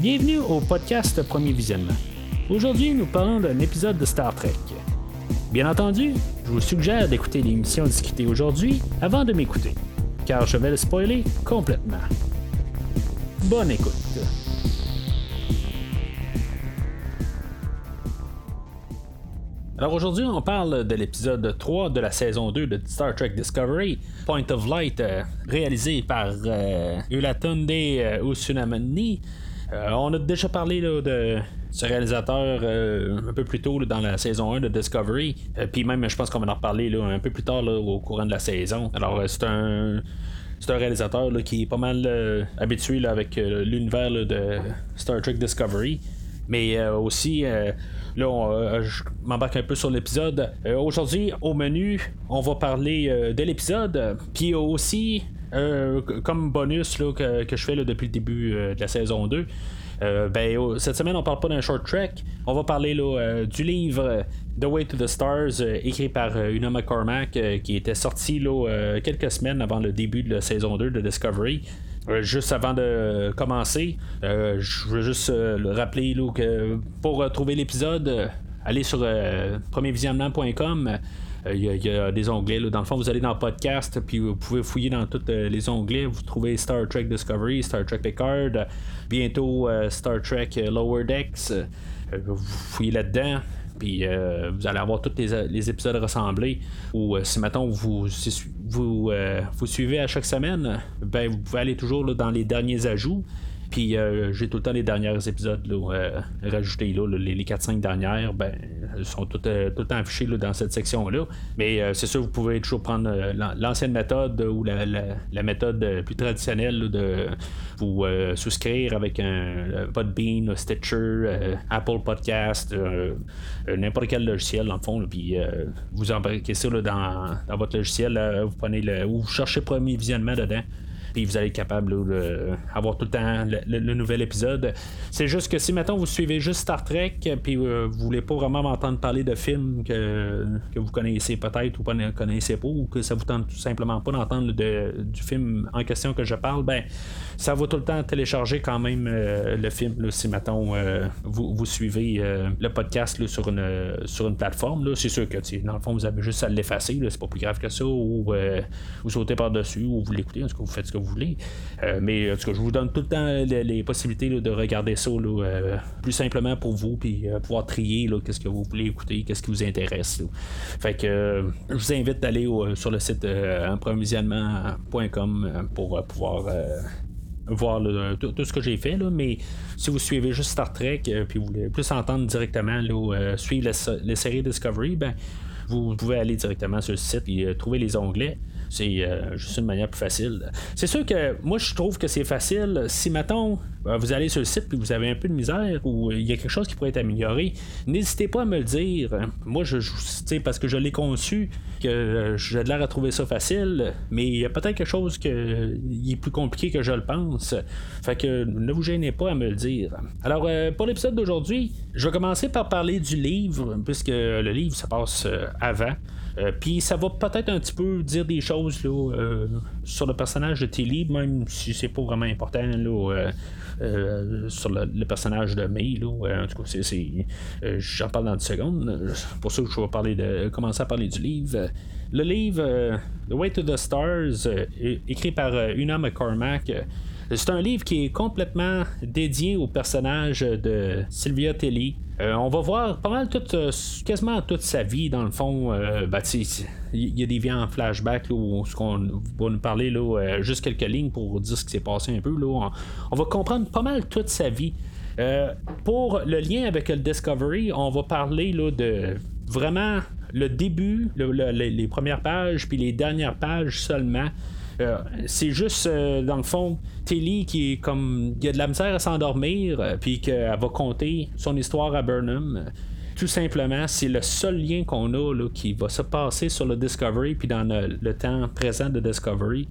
Bienvenue au podcast Premier Visionnement. Aujourd'hui, nous parlons d'un épisode de Star Trek. Bien entendu, je vous suggère d'écouter l'émission discutée aujourd'hui avant de m'écouter, car je vais le spoiler complètement. Bonne écoute. Alors aujourd'hui, on parle de l'épisode 3 de la saison 2 de Star Trek Discovery, Point of Light, euh, réalisé par euh, Ulatunde euh, Usunamani. Euh, on a déjà parlé de ce réalisateur euh, un peu plus tôt dans la saison 1 de Discovery. Euh, Puis même, je pense qu'on va en reparler un peu plus tard au courant de la saison. Alors, c'est un. C'est un réalisateur qui est pas mal habitué avec l'univers de Star Trek Discovery. Mais aussi, là, on, je m'embarque un peu sur l'épisode. Aujourd'hui, au menu, on va parler de l'épisode. Puis aussi, euh, comme bonus là, que, que je fais là, depuis le début euh, de la saison 2. euh, ben, cette semaine, on parle pas d'un short trek. On va parler là, du livre The Way to the Stars, écrit par Una McCormack, qui était sorti là, quelques semaines avant le début de la saison 2 de Discovery. Juste avant de commencer, je veux juste le rappeler là, que pour trouver l'épisode, allez sur premiervisionnement.com. Euh, Il y, a- des onglets. Dans le fond, vous allez dans podcast, puis vous pouvez fouiller dans tous euh, les onglets. Vous trouvez Star Trek Discovery, Star Trek Picard, bientôt euh, Star Trek Lower Decks. Vous fouillez là-dedans. Puis vous allez avoir tous les, les épisodes ressemblés. Ou si maintenant vous, vous, vous suivez à chaque semaine, ben vous pouvez aller toujours dans les derniers ajouts. Puis euh, j'ai tout le temps les derniers épisodes euh, rajoutés, là, les, les 4-5 dernières, ben, elles sont toutes, euh, tout le temps affichées dans cette section-là. Mais c'est sûr, vous pouvez toujours prendre l'an- l'ancienne méthode ou la, méthode plus traditionnelle de vous souscrire avec un Podbean, Stitcher, Apple Podcast, n'importe quel logiciel, dans le fond. Puis vous embarquez ça dans, votre logiciel, vous prenez le, ou vous cherchez premier visionnement dedans puis vous allez être capable d'avoir tout le temps le, nouvel épisode. C'est juste que si maintenant vous suivez juste Star Trek, puis euh, vous voulez pas vraiment m'entendre parler de films que, que vous connaissez peut-être ou pas ne connaissez pas, ou que ça vous tente tout simplement pas d'entendre de- du film en question que je parle, ben ça va tout le temps télécharger quand même euh, le film là, si maintenant vous, vous suivez euh, le podcast sur, une, sur une plateforme. C'est sûr que dans le fond vous avez juste à l'effacer, c'est pas plus grave que ça, ou euh, vous sautez par-dessus, ou vous l'écoutez, en tout cas vous faites ce que voulez. Euh, mais en tout cas, je vous donne tout le temps les, les possibilités de regarder ça euh, plus simplement pour vous, puis euh, pouvoir trier qu'est-ce que vous voulez écouter, qu'est-ce qui vous intéresse. Fait que je vous invite d'aller sur le site improvisionnement.com pour pouvoir voir tout, ce que j'ai fait, mais si vous suivez juste Star Trek, euh, puis vous voulez plus entendre directement, là, suivre la sé- les séries Discovery, ben, vous pouvez aller directement sur le site et trouver les onglets. C'est euh, juste une manière plus facile. C'est sûr que moi, je trouve que c'est facile. Si, mettons, euh, vous allez sur le site et vous avez un peu de misère ou il y a quelque chose qui pourrait être amélioré, n'hésitez pas à me le dire. Moi, je, je- parce que je l'ai conçu, que euh, j'ai l'air à trouver ça facile, mais il y a peut-être quelque chose qui est plus compliqué que je le pense. Fait que ne vous gênez pas à me le dire. Alors, pour l'épisode d'aujourd'hui, je vais commencer par parler du livre, puisque le livre, ça passe avant. Euh, Puis ça va peut-être un petit peu dire des choses là, euh, sur le personnage de Tilly, même si c'est pas vraiment important là, euh, sur le, personnage de May. En tout cas, j'en parle dans une seconde. Pour ça je vais parler de, commencer à parler du livre. Le livre The Way to the Stars, écrit par Una McCormack. C'est un livre qui est complètement dédié au personnage de Sylvia Tilly. Euh, on va voir pas mal toute, euh, quasiment toute sa vie dans le fond. Euh, ben, il y a des vies en flashback où ce qu'on va nous parler là, euh, juste quelques lignes pour dire ce qui s'est passé un peu. Là. On, va comprendre pas mal toute sa vie. Pour le lien avec le Discovery, on va parler là, de vraiment le début, le- le- les- les premières pages, puis les dernières pages seulement. Euh, c'est juste, euh, dans le fond, Tilly qui est comme. Il a de la misère à s'endormir, euh, puis qu'elle va conter son histoire à Burnham. Tout simplement, c'est le seul lien qu'on a là, qui va se passer sur le Discovery, puis dans le, temps présent de Discovery.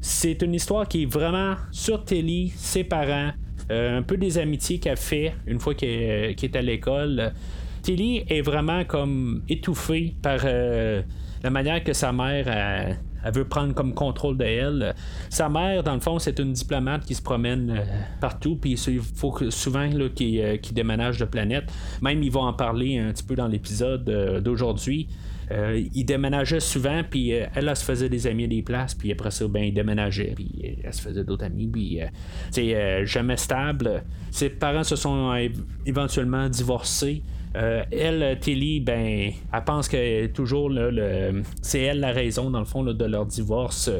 C'est une histoire qui est vraiment sur Tilly, ses parents, un peu des amitiés qu'elle fait une fois qu'elle qu'elle est à l'école. Tilly est vraiment comme étouffée par la manière que sa mère a, elle veut prendre comme contrôle de elle. Sa mère, dans le fond, c'est une diplomate qui se promène partout, puis il faut souvent qu'il déménage de planète. Même, il va en parler un petit peu dans l'épisode d'aujourd'hui. Euh, il déménageait souvent, puis euh, elle, elle, se faisait des amis des places, puis après ça, ben, il déménageait, puis elle se faisait d'autres amis, puis c'est euh, jamais stable. Ses parents se sont éventuellement divorcés. Elle, Tilly, ben, elle pense que toujours c'est elle la raison, dans le fond, de leur divorce.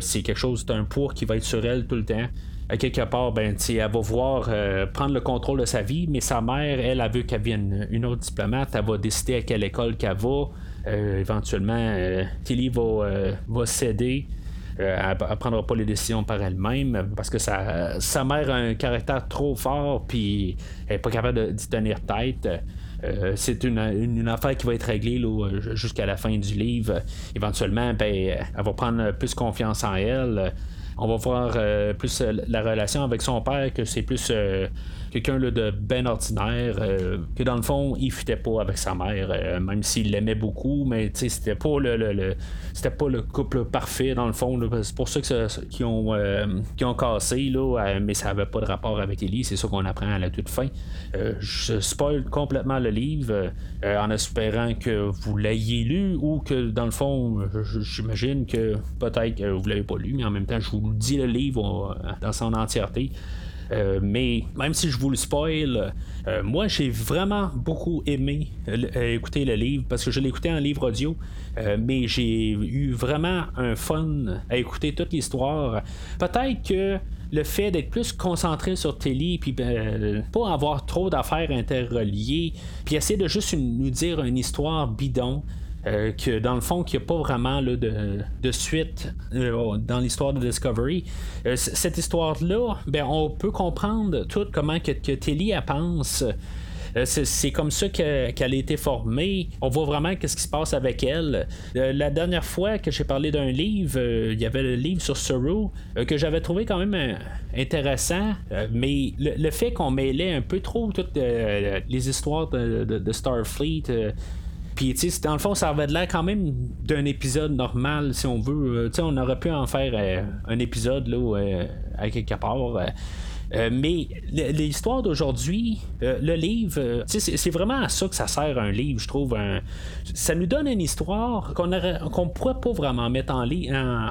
c'est quelque chose, d'un poids qui va être sur elle tout le temps à quelque part, ben, elle va voir prendre le contrôle de sa vie, mais sa mère, elle, a vu qu'elle vienne une autre diplomate, elle va décider à quelle école qu'elle va. Euh, éventuellement, euh, Tilly va, euh, va céder. elle ne prendra pas les décisions par elle-même parce que sa, sa mère a un caractère trop fort puis elle n'est pas capable d'y tenir tête. C'est une, une, affaire qui va être réglée jusqu'à la fin du livre. Éventuellement, ben, elle va prendre plus confiance en elle. On va voir plus la relation avec son père, que c'est plus quelqu'un de ben ordinaire, euh, que dans le fond, il fitait pas avec sa mère, euh, même s'il l'aimait beaucoup, mais c'était pas le, pas le couple parfait dans le fond. C'est pour ça qu'ils ont, euh, ont cassé, là, mais ça avait pas de rapport avec Ellie, c'est ça qu'on apprend à la toute fin. je spoil complètement le livre en espérant que vous l'ayez lu ou que dans le fond, j'imagine que peut-être que vous l'avez pas lu, mais en même temps, je vous dis le livre dans son entièreté. Euh, mais même si je vous le spoil, euh, moi j'ai vraiment beaucoup aimé euh, écouter le livre parce que je écouté en livre audio, mais j'ai eu vraiment un fun à écouter toute l'histoire. Peut-être que le fait d'être plus concentré sur Telly, puis pas avoir trop d'affaires interreliées, puis essayer de juste nous dire une histoire bidon. Euh, que dans le fond, qu'il n'y a pas vraiment de, de, suite euh, dans l'histoire de Discovery. Euh, cette histoire-là, ben, on peut comprendre tout comment que, que Tilly pense. C'est comme ça qu'elle a été formée. On voit vraiment qu'est-ce qui se passe avec elle. la dernière fois que j'ai parlé d'un livre, il y avait le livre sur Saru que j'avais trouvé quand même intéressant, mais le, fait qu'on mêlait un peu trop toutes les histoires de Starfleet puis, tu sais, dans le fond, ça avait l'air quand même d'un épisode normal, si on veut. Euh, tu sais, on aurait pu en faire euh, un épisode, là, euh, à quelque part. mais l'histoire d'aujourd'hui, le livre, c'est vraiment à ça que ça sert un livre, je trouve. ça nous donne une histoire qu'on ne pourrait pas vraiment mettre en,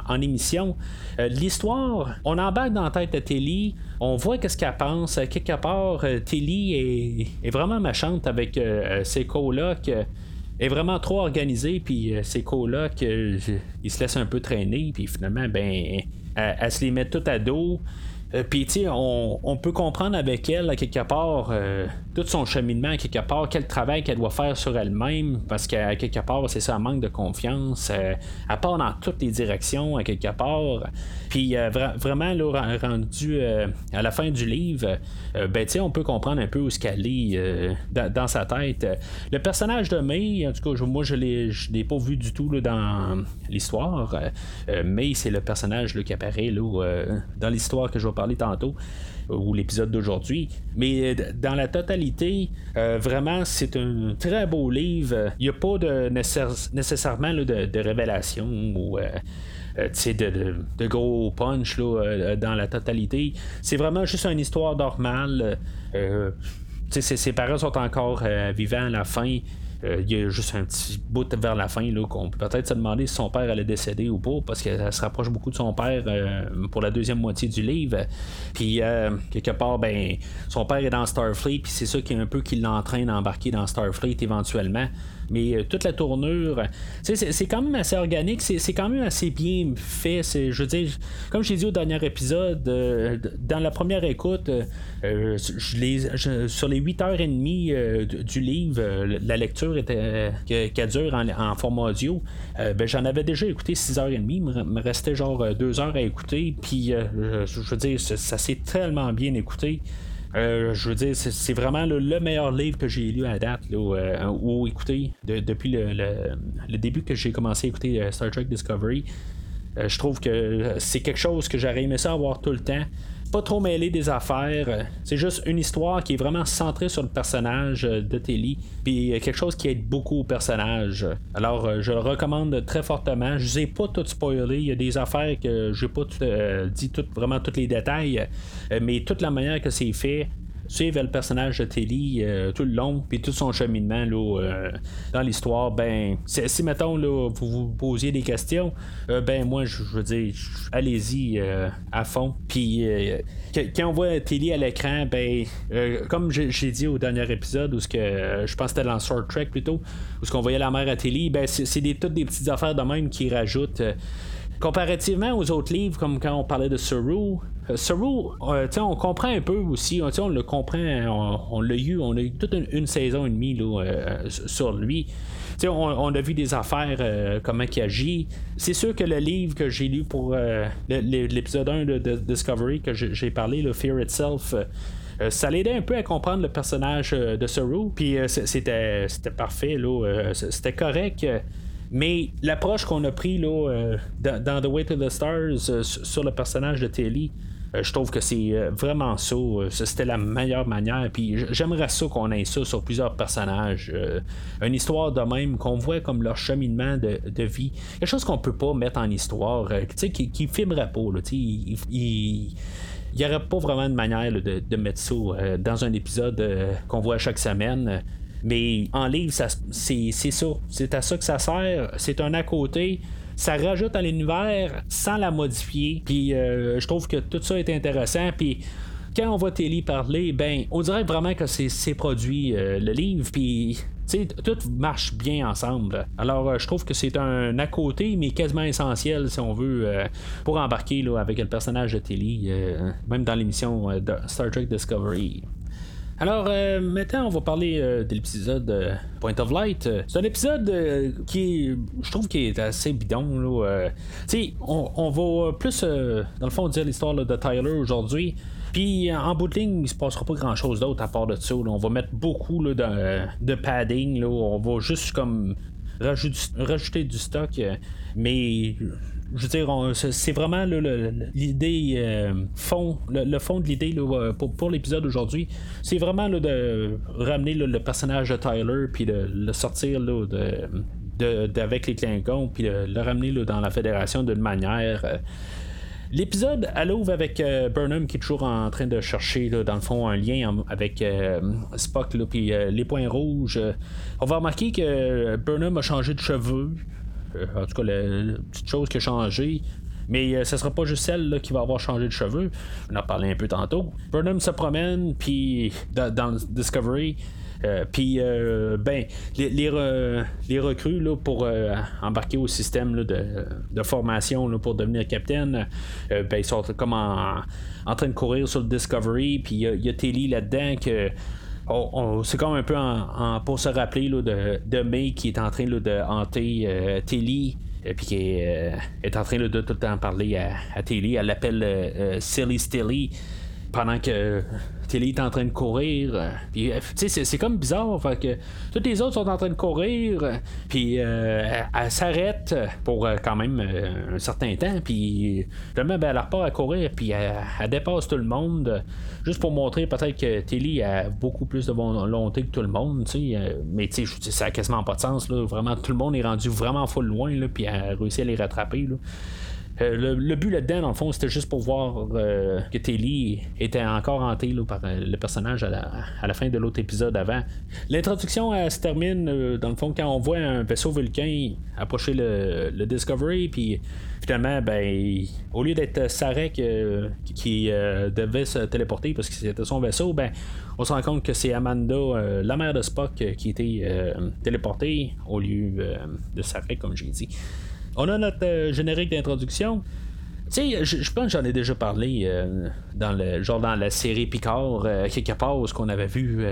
en, émission. l'histoire, on embarque dans la tête de Telly, on voit qu'est-ce qu'elle pense. quelque part, Telly est, est, vraiment méchante avec ses colocs est vraiment trop organisé, puis euh, ces colocs, euh, ils se laissent un peu traîner, puis finalement, ben, elle, se les met tout à dos. Euh, puis, tu sais, on, peut comprendre avec elle, à quelque part, euh, tout son cheminement, quelque part, quel travail qu'elle doit faire sur elle-même, parce qu'à quelque part, c'est ça, un manque de confiance. Euh, elle part dans toutes les directions, à quelque part. Puis, vraiment, là, rendu à la fin du livre, ben, on peut comprendre un peu où ce qu'elle est dans, sa tête. Le personnage de May, en tout cas, moi, je ne l'ai pas vu du tout dans l'histoire. May, c'est le personnage qui apparaît là, dans l'histoire que je vais parler tantôt ou l'épisode d'aujourd'hui. Mais euh, dans la totalité, euh, vraiment, c'est un très beau livre. Il n'y a pas de nécessairement de, révélation ou euh, de, de, gros punch dans la totalité. C'est vraiment juste une histoire normale. ses, parents sont encore vivants à la fin. Euh, il y a juste un petit bout vers la fin qu'on peut peut-être se demander si son père allait décéder ou pas, parce qu'elle se rapproche beaucoup de son père euh, pour la deuxième moitié du livre. Puis euh, quelque part, ben, son père est dans Starfleet, puis c'est ça qui est un peu qui l'entraîne à embarquer dans Starfleet éventuellement mais euh, toute la tournure, c'est quand même assez organique, c'est quand même assez bien fait. Je veux dire, comme j'ai dit au dernier épisode, euh, dans la première écoute, euh, sur les 8h30 du livre, la lecture était qui dure en, format audio, ben, j'en avais déjà écouté 6h30, il me restait genre 2 heures à écouter, puis je veux dire, ça s'est tellement bien écouté. Euh, je veux dire, c'est vraiment le meilleur livre que j'ai lu à date, euh, ou écouté depuis le, début que j'ai commencé à écouter euh, Star Trek Discovery. je trouve que c'est quelque chose que j'aurais aimé ça avoir tout le temps. Pas trop mêlé des affaires. C'est juste une histoire qui est vraiment centrée sur le personnage de Telly, puis quelque chose qui aide beaucoup au personnage. Alors, je le recommande très fortement. Je vous ai pas tout spoilé. Il y a des affaires que j'ai pas dit tout, vraiment tous les détails, mais toute la manière que c'est fait, suivre le personnage de Telly euh, tout le long, puis tout son cheminement là, euh, dans l'histoire, ben, si, mettons, vous vous posiez des questions, euh, ben, moi, je veux dire, allez-y à fond. Puis, quand on voit Telly à l'écran, ben, comme j'ai dit au dernier épisode, où ce que je pense que c'était dans Star Trek plutôt, où ce qu'on voyait la mère à Telly, ben, c'est des, toutes des petites affaires de même qui rajoutent comparativement aux autres livres, comme quand on parlait de Saru, euh, euh, on comprend un peu aussi, on le comprend, on, l'a eu, on a eu toute une, saison et demie euh, sur lui. On, on, a vu des affaires, comment il agit. C'est sûr que le livre que j'ai lu pour l'épisode 1 de, Discovery, que j'ai parlé, le Fear Itself, ça l'aidait un peu à comprendre le personnage de Saru, puis c'était parfait, c'était correct. Mais l'approche qu'on a pris là, dans, The Way to the Stars sur le personnage de Telly, je trouve que c'est euh, vraiment ça. Euh, c'était la meilleure manière. Puis j'aimerais ça qu'on ait ça sur plusieurs personnages. une histoire de même qu'on voit comme leur cheminement de, vie. Quelque chose qu'on peut pas mettre en histoire, qui, qui filmerait pas. il, n'y aurait pas vraiment de manière de, mettre ça dans un épisode qu'on voit chaque semaine. Mais en livre, c'est ça. C'est à ça que ça sert. C'est un à côté ça rajoute à l'univers sans la modifier. Puis euh, je trouve que tout ça est intéressant. Puis quand on voit Telly parler, ben, on dirait vraiment que c'est produit euh, le livre. Puis tout marche bien ensemble. Alors, euh, je trouve que c'est un à côté, mais quasiment essentiel, si on veut, pour embarquer là, avec le personnage de Telly, même dans l'émission Star Trek Discovery. Alors, euh, maintenant, on va parler euh, de l'épisode euh, Point of Light. C'est un épisode qui, je trouve, qui est assez bidon. Là, on, on, va plus, dans le fond, dire l'histoire de Tyler aujourd'hui. Puis en bout de ligne, il se passera pas grand chose d'autre à part de ça. On va mettre beaucoup de, padding. Là. On va juste comme rajouter du stock. Mais je veux dire, c'est vraiment l'idée euh, fond, le, fond de l'idée pour, l'épisode aujourd'hui, c'est vraiment de ramener le personnage de Tyler puis de le sortir avec les Klingons puis de le ramener dans la fédération d'une manière. Euh, l'épisode, elle ouvre avec euh, Burnham qui est toujours en train de chercher, dans le fond, un lien avec Spock, puis les points rouges. on va remarquer que Burnham a changé de cheveux. Euh, en tout cas, la, petite chose qui a changé. Mais euh, ce sera pas juste celle qui va avoir changé de cheveux. On en parlait un peu tantôt. Burnham se promène, puis dans, Discovery. Euh, puis, ben, les, les, recrues là, pour embarquer au système de, formation pour devenir capitaine, ben, ils sont comme en, train de courir sur le Discovery. Puis, il y, a Telly là-dedans que c'est comme un peu pour se rappeler de, de, May qui est en train de hanter euh, Tilly et puis qui est, euh, en train de tout le temps parler à, à Tilly. Elle l'appelle euh, Silly Stilly pendant que Tilly est en train de courir. Euh, puis, euh, c'est, comme bizarre. Fait que toutes les autres sont en train de courir. Puis, euh, elle, s'arrête pour quand même un certain temps. Puis, finalement, ben, elle repart à courir. Puis, elle, dépasse tout le monde. Juste pour montrer peut-être que Tilly a beaucoup plus de volonté que tout le monde. mais, tu sais, ça n'a quasiment pas de sens. Là. Vraiment, tout le monde est rendu vraiment full loin. Là, puis, elle a réussi à les rattraper. Là. Euh, le, but là-dedans, dans le fond, c'était juste pour voir euh, que Telly était encore hanté par euh, le personnage à la, fin de l'autre épisode avant. L'introduction se termine, dans le fond, quand on voit un vaisseau vulcain approcher le, Discovery, puis finalement, ben, au lieu d'être Sarek qui devait se téléporter parce que c'était son vaisseau, ben, on se rend compte que c'est Amanda, la mère de Spock, qui était téléportée au lieu de Sarek, comme j'ai dit. On a notre euh, générique d'introduction. Tu sais, je, pense que j'en ai déjà parlé euh, dans le genre dans la série Picard, euh, quelque part où ce qu'on avait vu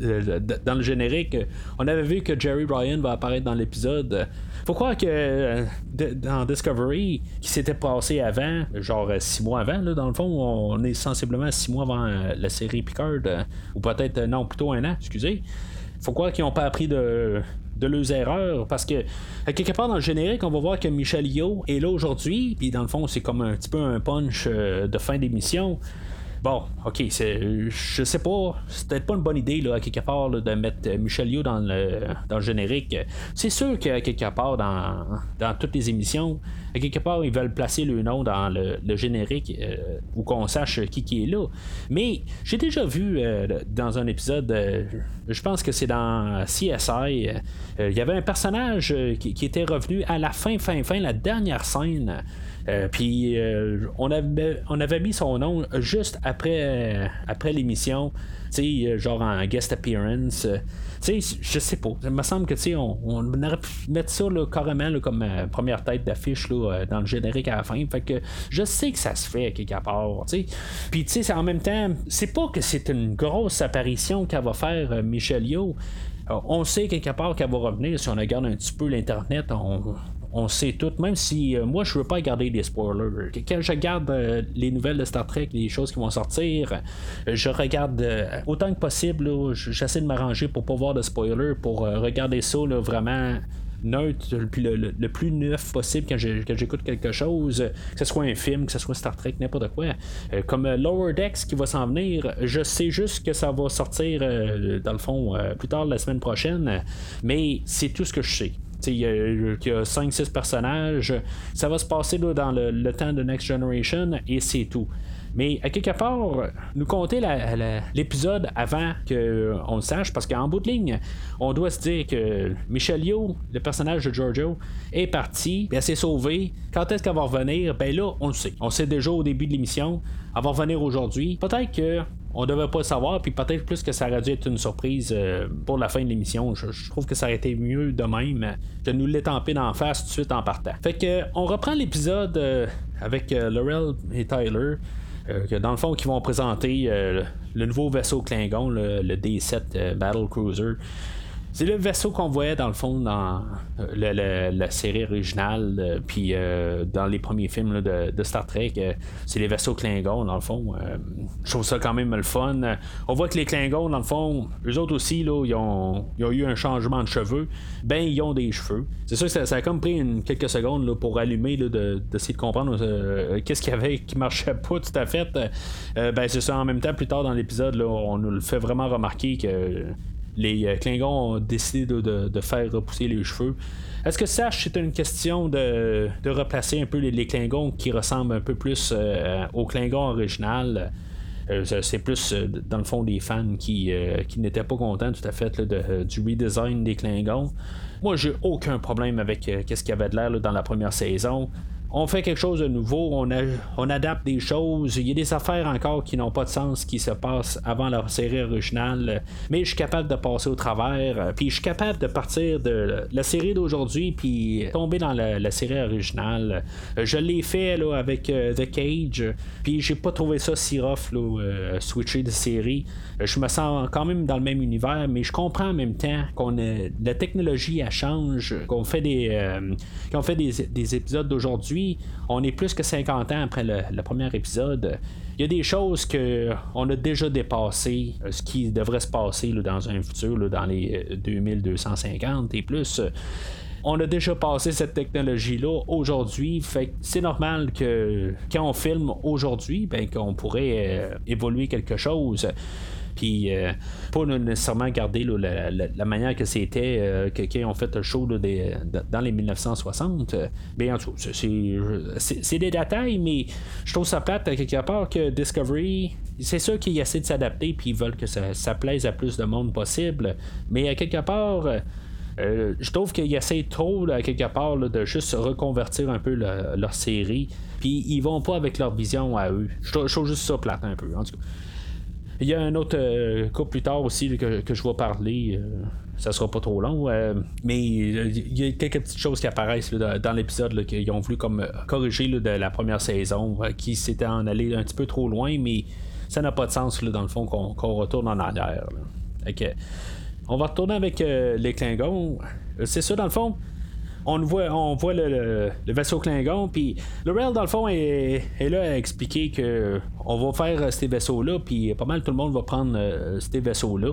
dans le générique, on avait vu que Jerry Ryan va apparaître dans l'épisode. Faut croire que dans Discovery, qui s'était passé avant, genre six mois avant, là, dans le fond, on est sensiblement six mois avant la série Picard, ou peut-être non, plutôt un an, excusez. Faut croire qu'ils n'ont pas appris de, de leurs erreurs parce que quelque part dans le générique, on va voir que Michel Yo est là aujourd'hui, puis dans le fond, c'est comme un petit peu un punch de fin d'émission. Bon, ok, je sais pas, c'est peut-être pas une bonne idée à quelque part de mettre Michel Yo dans le, générique. C'est sûr qu'à quelque part dans, dans toutes les émissions, à quelque part ils veulent placer le nom dans le, générique euh, ou qu'on sache qui, qui est là. Mais j'ai déjà vu euh, dans un épisode, euh, je pense que c'est dans CSI, il y avait un personnage qui, qui, était revenu à la fin, fin, fin, la dernière scène. Euh, puis euh, on, avait, on avait mis son nom juste après, euh, après l'émission, genre en guest appearance. sais je sais pas. Il me semble que on, on aurait pu mettre ça carrément comme première tête d'affiche dans le générique à la fin. Fait que je sais que ça se fait quelque part. Puis tu sais, en même temps, c'est pas que c'est une grosse apparition qu'elle va faire Michel Yo. On sait quelque part qu'elle va revenir si on regarde un petit peu l'Internet. On, on sait tout, même si euh, moi je veux pas garder des spoilers. Quand je regarde euh, les nouvelles de Star Trek, les choses qui vont sortir, euh, je regarde autant que possible, j'essaie de m'arranger pour pas voir de spoilers, pour regarder ça vraiment neutre, le, le, plus neuf possible quand j'écoute quelque chose, que ce soit un film, que ce soit Star Trek, n'importe quoi. comme Lower Decks qui va s'en venir, je sais juste que ça va sortir dans le fond plus tard la semaine prochaine, mais c'est tout ce que je sais. Il y, a 5-6 personnages. Ça va se passer dans le, temps de Next Generation et c'est tout. Mais à quelque part, nous compter l'épisode avant qu'on le sache, parce qu'en bout de ligne, on doit se dire que Michelle Yo, le personnage de Giorgio, est parti, elle s'est sauvée. Quand est-ce qu'elle va revenir? Ben là, on le sait. On sait déjà au début de l'émission. Elle va revenir aujourd'hui. Peut-être que on devait pas le savoir, puis peut-être plus que ça aurait dû être une surprise euh, pour la fin de l'émission. Je, trouve que ça aurait été mieux de même que nous l'étamper d'en face tout de suite en partant. Fait que on reprend l'épisode euh, avec euh, Laurel et Tyler. que dans le fond, qui vont présenter le nouveau vaisseau Klingon, le D7 Battle Cruiser. C'est le vaisseau qu'on voyait dans le fond dans euh, la série originale, euh, puis euh, dans les premiers films de, Star Trek. c'est les vaisseaux Klingons, dans le fond. je trouve ça quand même le fun. On voit que les Klingons, dans le fond, eux autres aussi, ils, ont, eu un changement de cheveux. Ben, ils ont des cheveux. C'est sûr que ça, a comme pris une, quelques secondes pour allumer, d'essayer de, comprendre qu'est-ce qu'il y avait qui marchait pas tout à fait. ben, c'est ça, en même temps, plus tard dans l'épisode, on nous le fait vraiment remarquer que les euh, Klingons ont décidé de, faire repousser les cheveux. Est-ce que ça, c'est une question de, replacer un peu les, Klingons qui ressemblent un peu plus euh, aux Klingons original? Euh, c'est plus dans le fond des fans qui, n'étaient pas contents tout à fait du redesign des Klingons. Moi, j'ai aucun problème avec ce qu'il y avait de l'air dans la première saison on fait quelque chose de nouveau, on, adapte des choses. Il y a des affaires encore qui n'ont pas de sens qui se passent avant la série originale, mais je suis capable de passer au travers. Puis je suis capable de partir de la série d'aujourd'hui puis tomber dans la, série originale. Je l'ai fait là, avec euh, The Cage, puis j'ai pas trouvé ça si rough là, euh, switcher de série. Je me sens quand même dans le même univers, mais je comprends en même temps qu'on la technologie change, qu'on fait des, euh, qu'on fait des épisodes d'aujourd'hui on est plus que 50 ans après le, premier épisode. Il y a des choses que on a déjà dépassé, euh, ce qui devrait se passer dans un futur, dans les 2250 euh, et plus on a déjà passé cette technologie-là aujourd'hui. C'est normal que quand on filme aujourd'hui, ben, qu'on pourrait euh, évoluer quelque chose. Puis euh, pas nécessairement garder la, manière que c'était euh, que, quand on fait le show dans les 1960. Bien, en tout c'est des détails, mais je trouve ça plate quelque part que Discovery, c'est sûr qu'ils essaient de s'adapter puis ils veulent que ça, plaise à plus de monde possible. Mais à quelque part. Euh, je trouve qu'ils essaient trop, à quelque part, de juste reconvertir un peu leur série. Puis ils vont pas avec leur vision à eux. Je trouve juste ça plate un peu, en tout cas. Il y a un autre euh, cas plus tard aussi que, je vais parler. Euh, ça sera pas trop long. Euh, mais il y a quelques petites choses qui apparaissent dans l'épisode qu'ils ont voulu comme corriger de la première saison, qui s'était en allé un petit peu trop loin, mais ça n'a pas de sens dans le fond qu'on retourne en arrière. On va retourner avec les Klingons. C'est ça dans le fond on voit, voit le, vaisseau Klingon, puis Laurel, dans le fond, est, là à expliquer que on va faire euh, ces vaisseaux-là, puis pas mal tout le monde va prendre euh, ces vaisseaux-là.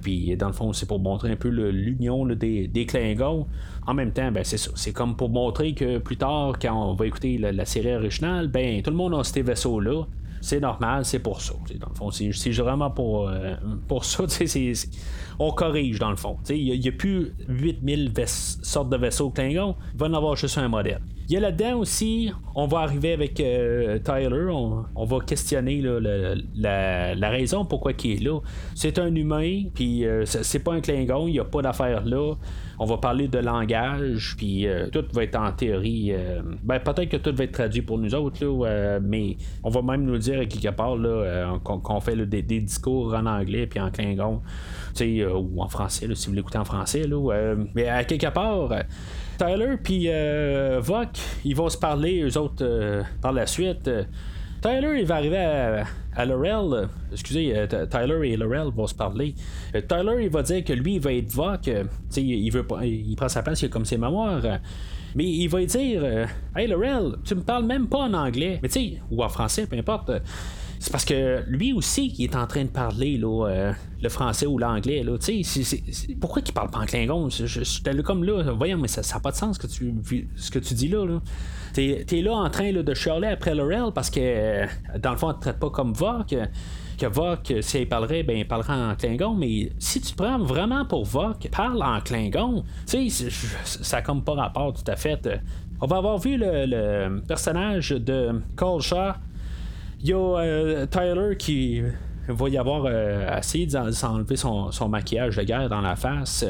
puis dans le fond, c'est pour montrer un peu l'union des, Klingons. En même temps, ben, c'est comme pour montrer que plus tard, quand on va écouter la, la série originale, ben tout le monde a ces vaisseaux-là c'est normal, c'est pour ça. Dans le fond, c'est vraiment pour, euh, pour ça. on corrige dans le fond. Il n'y a, plus 8000 sortes de vaisseaux Klingon, il va en avoir juste un modèle. Il y a là-dedans aussi, on va arriver avec euh, Tyler, on, va questionner la, raison pourquoi il est là. C'est un humain, puis euh, c'est pas un Klingon, il n'y a pas d'affaire là. On va parler de langage, puis euh, tout va être en théorie. ben, peut-être que tout va être traduit pour nous autres, là, mais on va même nous dire quelque part qu'on, fait des, discours en anglais puis en Klingon, ou en français, si vous l'écoutez en français. mais à quelque part Tyler puis euh, ils vont se parler, eux autres, euh, par la suite. Tyler, il va arriver à, à Laurel. Excusez, euh, Tyler et Laurel vont se parler. Tyler, il va dire que lui, il va être Vok. il, veut il prend sa place, il a comme ses mémoires. Mais il va dire Hey Laurel, tu me parles même pas en anglais. Mais tu sais, ou en français, peu importe. C'est parce que lui aussi, il est en train de parler là, euh, le français ou l'anglais. Là, pourquoi il parle pas en Klingon? J'étais comme là, voyons, mais ça n'a pas de sens ce que tu, dis là. là. T'es es là en train de chialer après Laurel parce que, dans le fond, ne te traite pas comme Vok. Que Vok, si il parlerait, ben il parlerait en Klingon, mais si tu prends vraiment pour Vok, parle en Klingon, tu sais, ça n'a comme pas rapport tout à fait. On va avoir vu le, le personnage de Cole Shaw il y a euh, Tyler qui va y avoir euh, essayé d'enlever son, son, maquillage de guerre dans la face.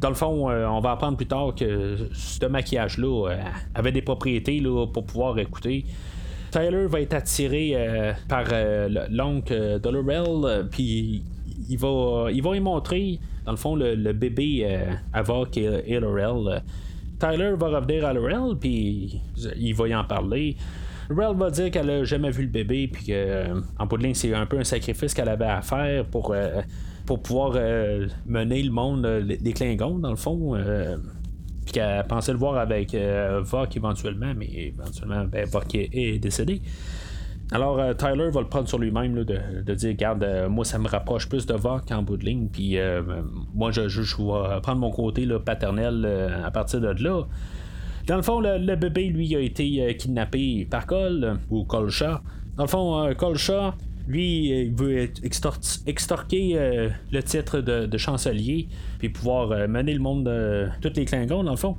Dans le fond, euh, on va apprendre plus tard que ce maquillage-là avait des propriétés là, pour pouvoir écouter. Tyler va être attiré par l'oncle Dolorel, puis il va, il va y montrer, dans le fond, le, bébé Avoc et, et Laurel. Tyler va revenir à Laurel, puis il va y en parler. Rel va dire qu'elle a jamais vu le bébé, puis qu'en euh, bout de ligne, c'est un peu un sacrifice qu'elle avait à faire pour, euh, pour pouvoir euh, mener le monde des Klingons, dans le fond. puis qu'elle pensait le voir avec Vok éventuellement, mais éventuellement, ben, Vok est, décédé. Alors, Tyler va le prendre sur lui-même de, dire Regarde, moi, ça me rapproche plus de Vok en bout de ligne, puis moi, je, je, vais prendre mon côté paternel à partir de là. Dans le fond, le, bébé, lui, a été euh, kidnappé par Cole, ou Colsha. Dans le fond, euh, Colsha, lui, il veut extorquer euh, le titre de, chancelier, puis pouvoir mener le monde de tous les Klingons, dans le fond.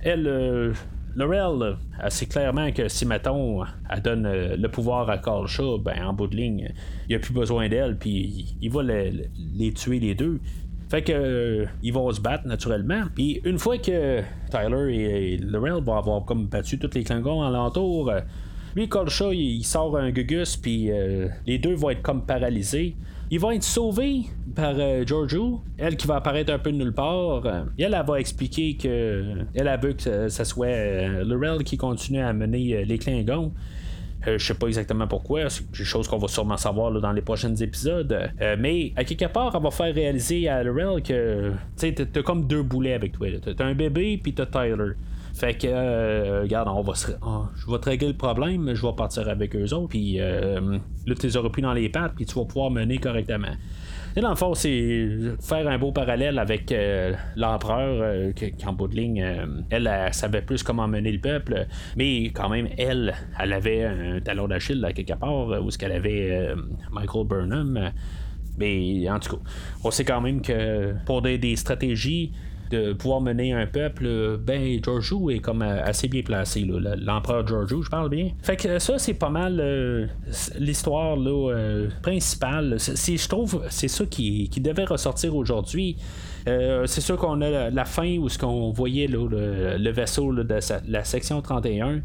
Elle, Laurel, c'est clairement que si, mettons, elle donne le pouvoir à Colsha, ben, en bout de ligne, il n'y a plus besoin d'elle, puis il va les tuer les deux. Fait que euh, ils vont se battre naturellement. Puis une fois que Tyler et, Laurel vont avoir comme battu tous les Klingons alentour, euh, lui Colsha il, sort un Gugus puis euh, les deux vont être comme paralysés. Ils vont être sauvés par Giorgio, elle qui va apparaître un peu de nulle part. elle, elle va expliquer que elle a veut que ce soit Laurel qui continue à mener les Klingons. Euh, je sais pas exactement pourquoi. C'est quelque chose qu'on va sûrement savoir dans les prochains épisodes. Euh, mais à quelque part, elle va faire réaliser à Laurel que tu t'as comme deux boulets avec toi. T'as un bébé puis t'as Tyler. Fait que, euh, regarde, on va se... je vais te régler le problème, je vais partir avec eux autres, puis là, tu les auras plus dans les pattes, puis tu vas pouvoir mener correctement. Dans le fond, c'est faire un beau parallèle avec euh, l'empereur, euh, qu'en bout de ligne, euh, elle, savait plus comment mener le peuple, mais quand même, elle, elle avait un talon d'Achille quelque part, où ce qu'elle avait Michael Burnham. Mais en tout cas, on sait quand même que pour des stratégies, de pouvoir mener un peuple, ben Giorgio est comme euh, assez bien placé. L'empereur Giorgio, je parle bien. Fait que ça, c'est pas mal euh, l'histoire euh, principale. Je trouve c'est ça qui, devait ressortir aujourd'hui. c'est sûr qu'on a la, fin où ce qu'on voyait le, vaisseau de la section 31.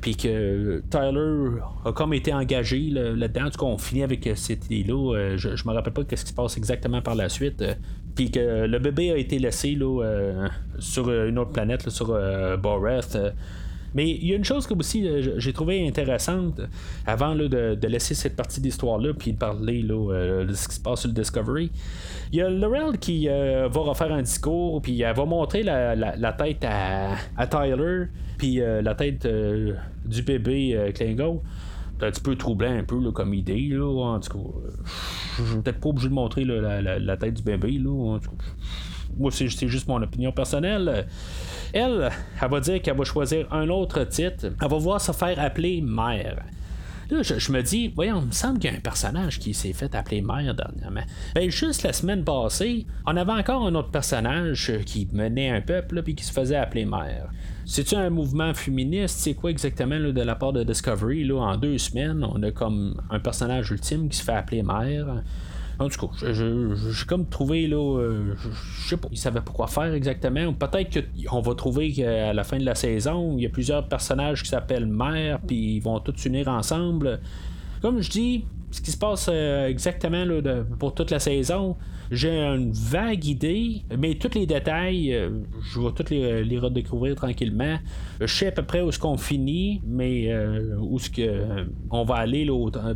Puis que Tyler a comme été engagé là-dedans. du coup, on finit avec cette idée-là. je, je me rappelle pas ce qui se passe exactement par la suite puis que le bébé a été laissé là, euh, sur une autre planète, sur euh, Boreth. Mais il y a une chose que aussi euh, j'ai trouvé intéressante avant de, laisser cette partie d'histoire-là puis de parler de ce qui se passe sur le Discovery. Il y a Laurel qui va refaire un discours puis elle va montrer la, tête à, Tyler puis la tête du bébé Klingo. Un petit peu troublant un peu comme idée. Là, en tout cas, je suis peut-être pas obligé de montrer la, tête du bébé. Là, moi, c'est juste mon opinion personnelle. Elle, elle va dire qu'elle va choisir un autre titre. Elle va voir se faire appeler mère. Là, je, me dis, voyons, il me semble qu'il y a un personnage qui s'est fait appeler mère dernièrement. Ben, juste la semaine passée, on avait encore un autre personnage qui menait un peuple, puis qui se faisait appeler mère. C'est-tu un mouvement féministe? C'est quoi exactement de la part de Discovery? Là, en deux semaines, on a comme un personnage ultime qui se fait appeler mère? En tout cas, j'ai comme trouvé là, euh, je sais pas, ils savaient pas quoi faire exactement. Peut-être qu'on va trouver qu'à la fin de la saison, il y a plusieurs personnages qui s'appellent mère, puis ils vont tous s'unir ensemble. Comme je dis, ce qui se passe euh, exactement là, pour toute la saison, j'ai une vague idée, mais tous les détails, euh, je vais tous les, redécouvrir tranquillement. Je sais à peu près où est-ce qu'on finit, mais euh, où est-ce que on va aller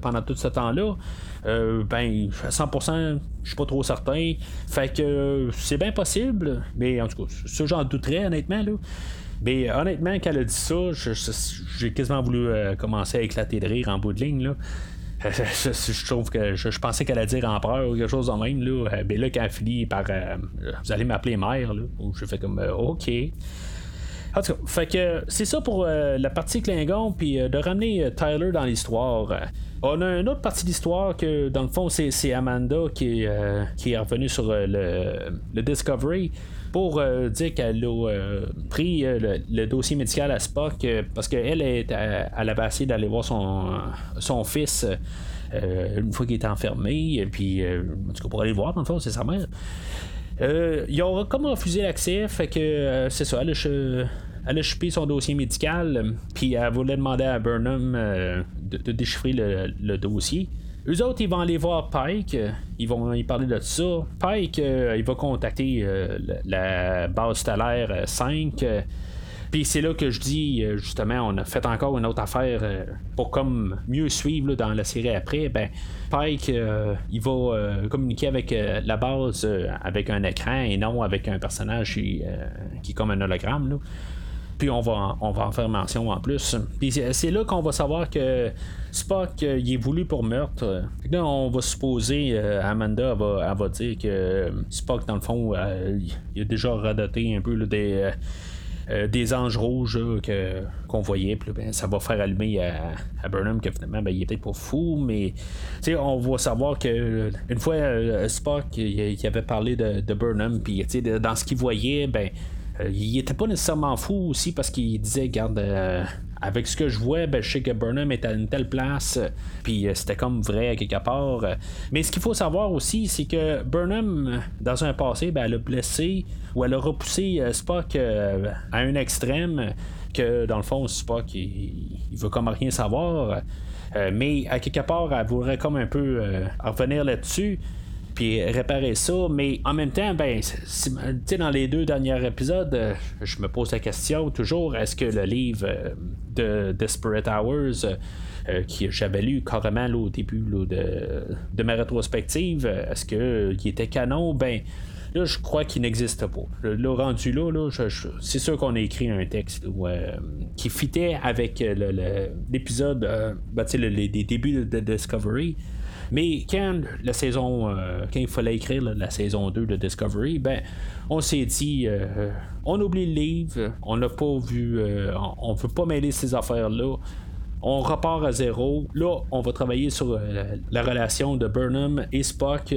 pendant tout ce temps-là. ben, à 100%, je suis pas trop certain. Fait que c'est bien possible, mais en tout cas, ça j'en douterais honnêtement. Là. Mais honnêtement, quand elle a dit ça, j'ai quasiment voulu commencer à éclater de rire en bout de ligne. Là. je, trouve que je, pensais qu'elle allait dire empereur ou quelque chose de même. Là. Euh, ben là, quand elle par euh, Vous allez m'appeler mère, là, je fais comme euh, OK. En tout cas, fait que c'est ça pour la partie Klingon, puis de ramener Tyler dans l'histoire. On a une autre partie de l'histoire que, dans le fond, c'est Amanda qui, qui est revenue sur le, le Discovery pour euh, dire qu'elle a euh, pris euh, le, dossier médical à Spock parce qu'elle elle avait essayé d'aller voir son, son fils une fois qu'il était enfermé, puis en tout cas pour aller le voir, dans le fond, c'est sa mère. ils ont comme refusé l'accès, fait que c'est ça, elle a, chupé son dossier médical, puis elle voulait demander à Burnham de, déchiffrer le dossier. Eux autres, ils vont aller voir Pike, ils vont y parler de ça. Pike, euh, il va contacter euh, la base stellaire 5. Euh, puis c'est là que je dis, justement, on a fait encore une autre affaire pour comme mieux suivre dans la série après. Ben, Pike, il va communiquer avec la base avec un écran et non avec un personnage qui, qui est comme un hologramme. Puis on va, on va en faire mention en plus. Puis c'est là qu'on va savoir que Spock, euh, il est voulu pour meurtre. Là, on va supposer, euh, Amanda va, va, dire que Spock, dans le fond, euh, il a déjà radoté un peu des. des anges rouges que, qu'on voyait, puis ben, ça va faire allumer à, Burnham que finalement ben, il est peut-être pas fou, mais on va savoir que une fois Spock il, avait parlé de, de Burnham, puis dans ce qu'il voyait, ben euh, il était pas nécessairement fou aussi parce qu'il disait, garde, euh, avec ce que je vois, ben, je sais que Burnham est à une telle place, puis euh, c'était comme vrai quelque part. Mais ce qu'il faut savoir aussi, c'est que Burnham, dans un passé, ben, elle a blessé ou elle a repoussé Spock à un extrême que dans le fond, Spock, il, il veut comme rien savoir. mais à quelque part, elle voudrait comme un peu revenir là-dessus puis réparer ça. Mais en même temps, ben, dans les deux derniers épisodes, euh, je me pose la question toujours est-ce que le livre euh, de Desperate Hours, euh, qui j'avais lu carrément au début de, de, ma rétrospective, est-ce qu'il était canon? Ben. Là, je crois qu'il n'existe pas. Là, rendu là, là c'est sûr qu'on a écrit un texte qui fitait avec l'épisode, ben, les, débuts de Discovery. Mais quand la saison, euh, quand il fallait écrire la saison 2 de Discovery, ben, on s'est dit, euh, on oublie le livre, on n'a pas vu, euh, on ne veut pas mêler ces affaires-là. On repart à zéro. Là, on va travailler sur la relation de Burnham et Spock.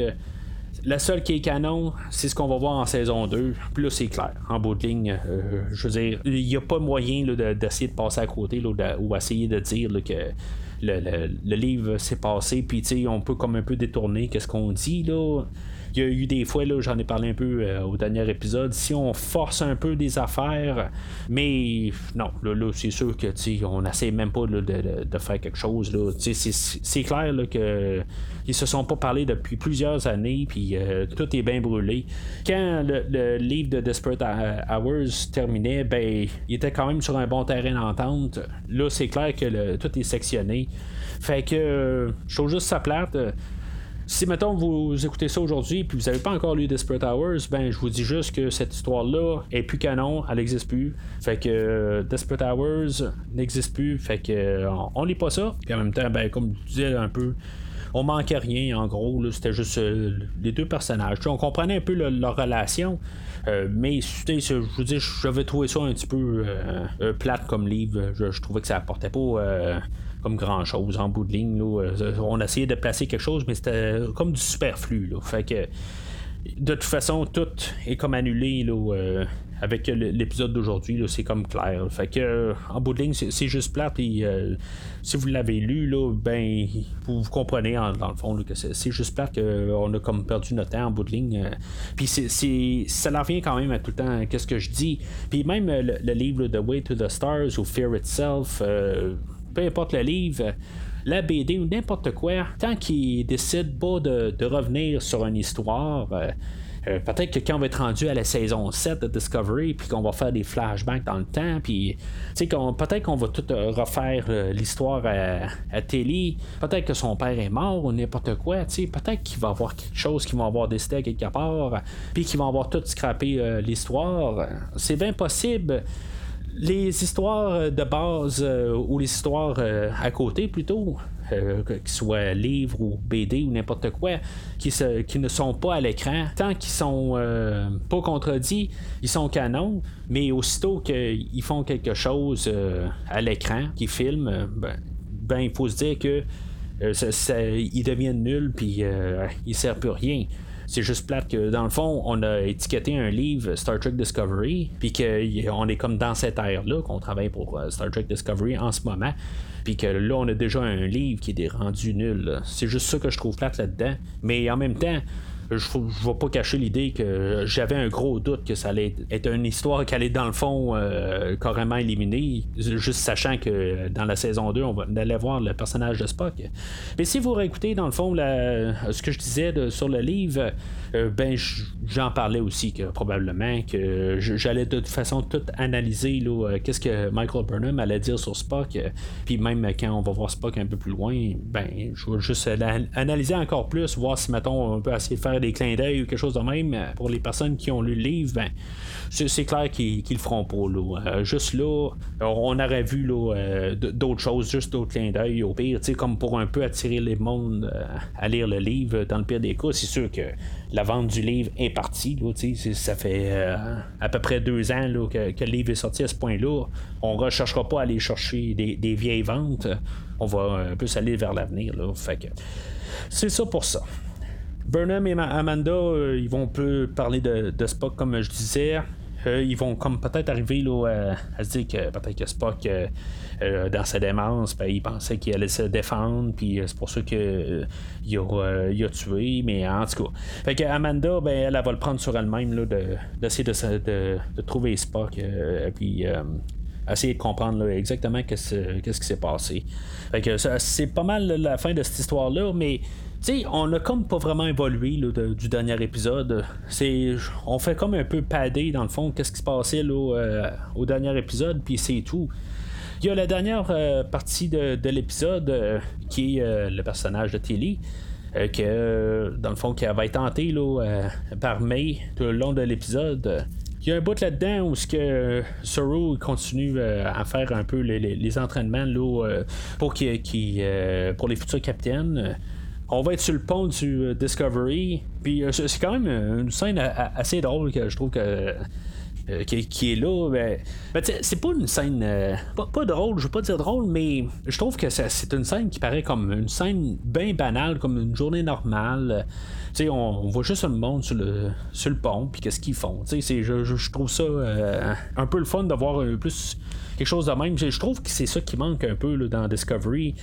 La seule qui est canon, c'est ce qu'on va voir en saison 2. Puis là, c'est clair. En bout de ligne, je veux dire, il n'y a pas moyen d'essayer de, passer à côté ou, ou essayer de dire que le, livre s'est passé, puis on peut comme un peu détourner qu'est-ce qu'on dit là. Il y a eu des fois, là, j'en ai parlé un peu euh, au dernier épisode, si on force un peu des affaires, mais non, là, c'est sûr que on n'essaie même pas de, faire quelque chose. C'est clair là, que ils se sont pas parlé depuis plusieurs années, puis euh, tout est bien brûlé. Quand le, livre de Desperate Hours terminait, ben, il était quand même sur un bon terrain d'entente. Là, c'est clair que tout est sectionné. Fait que euh, je juste ça plate si mettons vous écoutez ça aujourd'hui puis vous n'avez pas encore lu Desperate Hours, ben je vous dis juste que cette histoire-là est plus canon, elle n'existe plus. Fait que euh, Desperate Hours n'existe plus, fait que euh, on, lit pas ça. Puis en même temps, ben comme je disais un peu on manquait rien en gros, c'était juste euh, les deux personnages. on comprenait un peu leur relation. mais je vous dis, j'avais trouvé ça un petit peu plate comme livre. Je, trouvais que ça apportait pas comme grand chose en bout de ligne. Euh, on essayait de placer quelque chose, mais c'était comme du superflu. Fait que de toute façon, tout est comme annulé euh, avec l'épisode d'aujourd'hui. C'est comme clair. Fait que euh, en bout de ligne, c'est juste plate. Et si vous l'avez lu, là, ben vous, comprenez dans le fond que c'est juste plate qu'on a comme perdu notre temps en bout de ligne. Puis ça en revient quand même à tout le temps. Qu'est-ce que je dis Puis même le livre The Way to the Stars ou Fear Itself peu importe le livre, la BD ou n'importe quoi, tant qu'il décide pas de, revenir sur une histoire, euh, euh, peut-être que quand on va être rendu à la saison 7 de Discovery, puis qu'on va faire des flashbacks dans le temps, puis peut-être qu'on va tout euh, refaire l'histoire à, à Telly, peut-être que son père est mort ou n'importe quoi, peut-être qu'il va avoir quelque chose qui va avoir décidé quelque part, puis qu'il va avoir tout scrappé l'histoire. C'est bien possible les histoires de base euh, ou les histoires euh, à côté plutôt, euh, qu'ils soient livres ou BD ou n'importe quoi, qui, qui ne sont pas à l'écran, tant qu'ils sont pas contredits, ils sont canons, mais aussitôt qu'ils font quelque chose à l'écran, qu'ils filment, ben, ben, il faut se dire que ils deviennent nuls puis ils servent plus rien. C'est juste plate que dans le fond, on a étiqueté un livre Star Trek Discovery, puis qu'on est comme dans cette ère-là, qu'on travaille pour euh, Star Trek Discovery en ce moment, puis que là, on a déjà un livre qui est rendu nul. C'est juste ça que je trouve plate là-dedans. Mais en même temps, je ne vais pas cacher l'idée que j'avais un gros doute que ça allait être une histoire qui allait dans le fond euh, carrément éliminée, juste sachant que dans la saison 2, on, va, allait voir le personnage de Spock. Mais si vous réécoutez dans le fond ce que je disais sur le livre, euh, ben j'en parlais aussi que probablement que j'allais de toute façon tout analyser euh, qu'est-ce que Michael Burnham allait dire sur Spock, puis même quand on va voir Spock un peu plus loin, ben je vais juste analyser encore plus, voir si mettons on peut essayer de faire des clins d'œil ou quelque chose de même, euh, pour les personnes qui ont lu le livre, ben, c'est clair qu'ils le feront pas. Là. Euh, juste là, on aurait vu euh, d'autres choses, juste d'autres clins d'œil au pire, comme pour un peu attirer les mondes à lire le livre. Dans le pire des cas, c'est sûr que la vente du livre est partie. Là, ça fait à peu près deux ans que, le livre est sorti à ce point-là. On ne recherchera pas à aller chercher des, vieilles ventes. On va un peu s'aller vers l'avenir. Fait c'est ça pour ça. Burnham et Amanda, euh, ils vont peu parler de, Spock comme je disais. Euh, ils vont comme peut-être arriver là, à, se dire que peut-être que Spock euh, dans sa démence, ben, il pensait qu'il allait se défendre, puis c'est pour ça qu'il il a, tué, mais en tout cas. Fait que Amanda, ben, elle, va le prendre sur elle-même d'essayer de, de, trouver Spock, puis essayer de comprendre exactement qu'est-ce qui s'est passé. Fait que c'est pas mal la fin de cette histoire-là, mais sais, on a comme pas vraiment évolué du dernier épisode. C'est, on fait comme un peu padé dans le fond, qu'est-ce qui se passait là, euh, au dernier épisode, puis c'est tout. Il y a la dernière euh, partie de, l'épisode euh, qui est le personnage de Tilly. que dans le fond qui va être tenté là, par May tout le long de l'épisode. Il y a un bout là-dedans où ce que Sorrow continue à faire un peu les, entraînements là, pour, pour les futurs capitaines on va être sur le pont du euh, Discovery. Puis euh, c'est quand même une scène assez drôle que je trouve que. Euh, qui, est là, ben, ben c'est pas une scène pas, drôle, je veux pas dire drôle, mais je trouve que c'est une scène qui paraît comme une scène bien banale, comme une journée normale. Tu on, on, voit juste le monde sur le, sur le pont, puis qu'est-ce qu'ils font. Je, je, je, trouve ça un peu le fun d'avoir plus quelque chose de même. Je, trouve que c'est ça qui manque un peu dans Discovery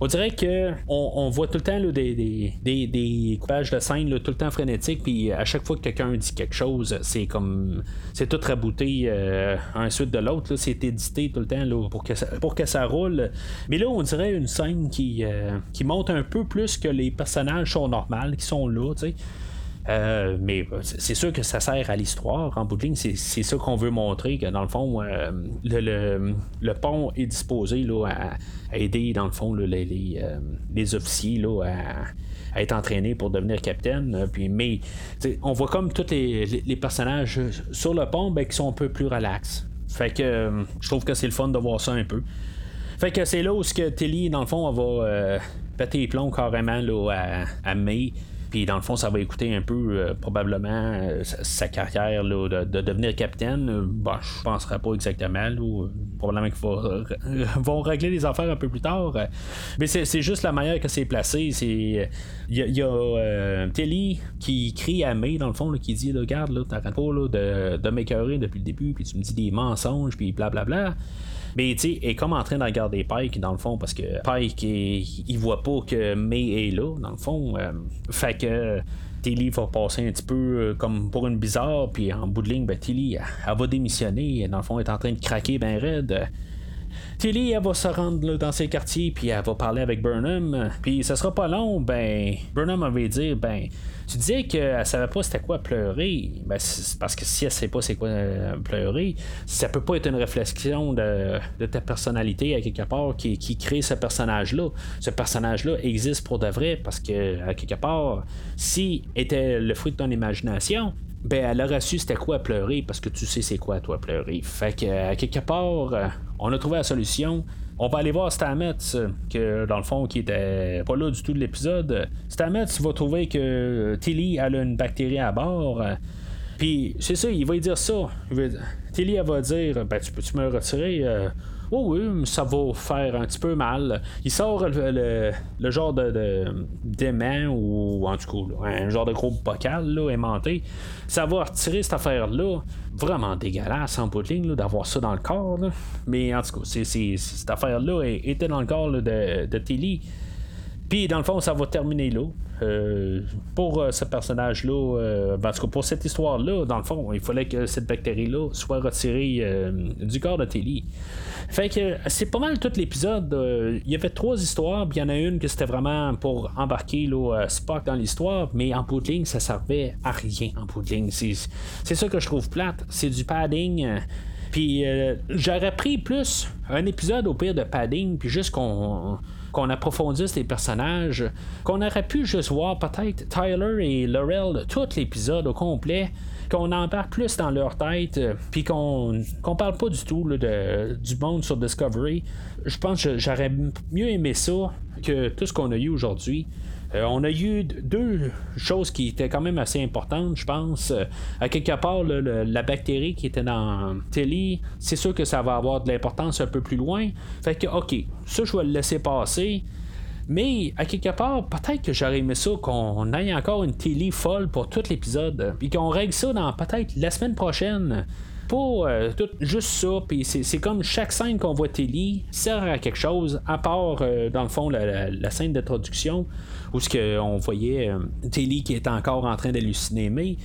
on dirait que on, voit tout le temps des, des, des, coupages de scène tout le temps frénétiques, puis à chaque fois que quelqu'un dit quelque chose, c'est comme c'est tout rabouté euh, un suite de l'autre, c'est édité tout le temps pour, que ça, pour que ça roule. Mais là, on dirait une scène qui, euh, qui monte un peu plus que les personnages sont normaux, qui sont là, tu sais. Euh, mais c'est sûr que ça sert à l'histoire. En bout de ligne, c'est ça qu'on veut montrer, que dans le fond, euh, le, le, pont est disposé là, à, aider, dans le fond, les, les, euh, les, officiers là, à être entraîné pour devenir capitaine. Puis, mais on voit comme tous les, personnages sur le pont ben, qui sont un peu plus relax. Fait que je trouve que c'est le fun de voir ça un peu. Fait que c'est là où ce que Tilly, dans le fond, va péter les plombs carrément là, à, à May. Puis dans le fond, ça va écouter un peu euh, probablement euh, sa, carrière de, devenir capitaine. Bon, je penserais pas exactement. probablement qu'ils vont régler les affaires un peu plus tard. Mais c'est juste la manière que c'est placé. Il y a, Telly qui crie à May dans le fond, qui dit Regarde, là, t'arrêtes pas de, de m'écœurer depuis le début, puis tu me dis des mensonges, puis blablabla. Bla, bla. Mais tu sais, est comme en train de regarder Pike dans le fond parce que Pike il, voit pas que May est là dans le fond. Euh, fait que Tilly va passer un petit peu euh, comme pour une bizarre, puis en bout de ligne, ben, Tilly elle, va démissionner. Dans le fond, elle est en train de craquer ben raide. Tilly, elle va se rendre dans ses quartiers, puis elle va parler avec Burnham. Puis ça sera pas long, ben, Burnham va dire, ben, tu disais qu'elle savait pas c'était quoi pleurer. Ben, parce que si elle sait pas c'est quoi euh, pleurer, ça peut pas être une réflexion de, ta personnalité à quelque part qui, crée ce personnage-là. Ce personnage-là existe pour de vrai parce que à quelque part, si était le fruit de ton imagination, ben elle aurait su c'était quoi pleurer parce que tu sais c'est quoi toi pleurer. Fait que à quelque part, euh, on a trouvé la solution. On va aller voir Stamets, que dans le fond, qui était pas là du tout de l'épisode. Stamets va trouver que Tilly a une bactérie à bord. Puis c'est ça, il va lui dire ça. Tilly elle va dire Ben tu peux-tu me retirer euh, Oh oui, ça va faire un petit peu mal. Il sort le, genre de, d'aimant ou en tout cas un genre de gros bocal là, aimanté. Ça va retirer cette affaire-là. Vraiment dégueulasse en bout de ligne d'avoir ça dans le corps. Mais en tout cas, c'est, cette affaire-là était dans le corps de, de Tilly. Puis dans le fond, ça va terminer là. Euh, pour euh, ce personnage-là, euh, en tout cas pour cette histoire-là, dans le fond, il fallait que cette bactérie-là soit retirée du corps de Tilly. Fait que c'est pas mal tout l'épisode. Il y avait trois histoires, puis il y en a une que c'était vraiment pour embarquer là, Spock dans l'histoire, mais en bout ça servait à rien en bout. C'est ça que je trouve plate. C'est du padding. Puis j'aurais pris plus un épisode au pire de padding, puis juste qu'on qu'on approfondisse les personnages, qu'on aurait pu juste voir peut-être Tyler et Laurel tout l'épisode au complet, qu'on embarque plus dans leur tête, puis qu'on qu'on parle pas du tout de, du monde sur Discovery. Je pense que j'aurais mieux aimé ça que tout ce qu'on a eu aujourd'hui. Euh, on a eu deux choses qui étaient quand même assez importantes, je pense. Euh, à quelque part, la bactérie qui était dans Telly, c'est sûr que ça va avoir de l'importance un peu plus loin. Fait que, ok, ça, je vais le laisser passer. Mais à quelque part, peut-être que j'aurais aimé ça qu'on ait encore une télé folle pour tout l'épisode. Puis qu'on règle ça dans peut-être la semaine prochaine pas euh, tout, juste ça. Puis c'est comme chaque scène qu'on voit Telly sert à quelque chose, à part, dans le fond, la scène d'introduction où ce qu'on voyait euh, Tilly qui est encore en train d'halluciner mais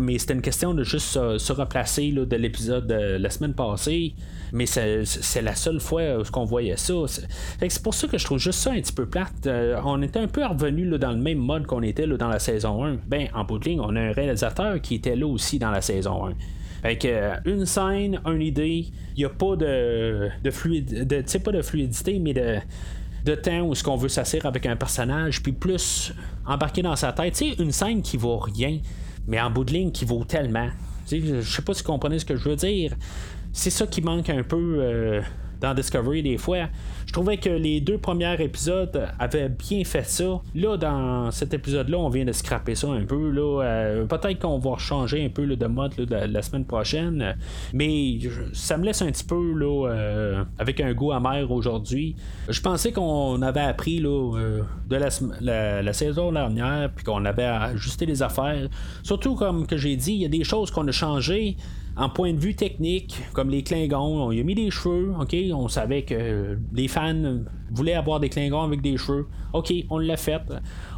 mais c'était une question de juste se, replacer de l'épisode de la semaine passée mais c'est la seule fois où qu'on voyait ça. C'est pour ça que je trouve juste ça un petit peu plate. Euh, on était un peu revenu dans le même mode qu'on était dans la saison 1 ben en bout de ligne on a un réalisateur qui était là aussi dans la saison 1 fait que, euh, une scène, une idée, il n'y a pas de, de fluidité, pas de fluidité, mais de, de temps où ce qu'on veut s'asseoir avec un personnage, puis plus embarquer dans sa tête. Tu sais, une scène qui vaut rien, mais en bout de ligne qui vaut tellement. Je sais pas si vous comprenez ce que je veux dire. C'est ça qui manque un peu euh, dans Discovery des fois. Je trouvais que les deux premiers épisodes avaient bien fait ça. Là, dans cet épisode-là, on vient de scraper ça un peu. Là, euh, peut-être qu'on va changer un peu de mode la, semaine prochaine. Mais ça me laisse un petit peu là, euh, avec un goût amer aujourd'hui. Je pensais qu'on avait appris là, euh, de la, la, saison dernière, puis qu'on avait ajusté les affaires. Surtout comme que j'ai dit, il y a des choses qu'on a changées en point de vue technique, comme les Klingons, on y a mis des cheveux, ok, on savait que les fans voulaient avoir des Klingons avec des cheveux, ok, on l'a fait.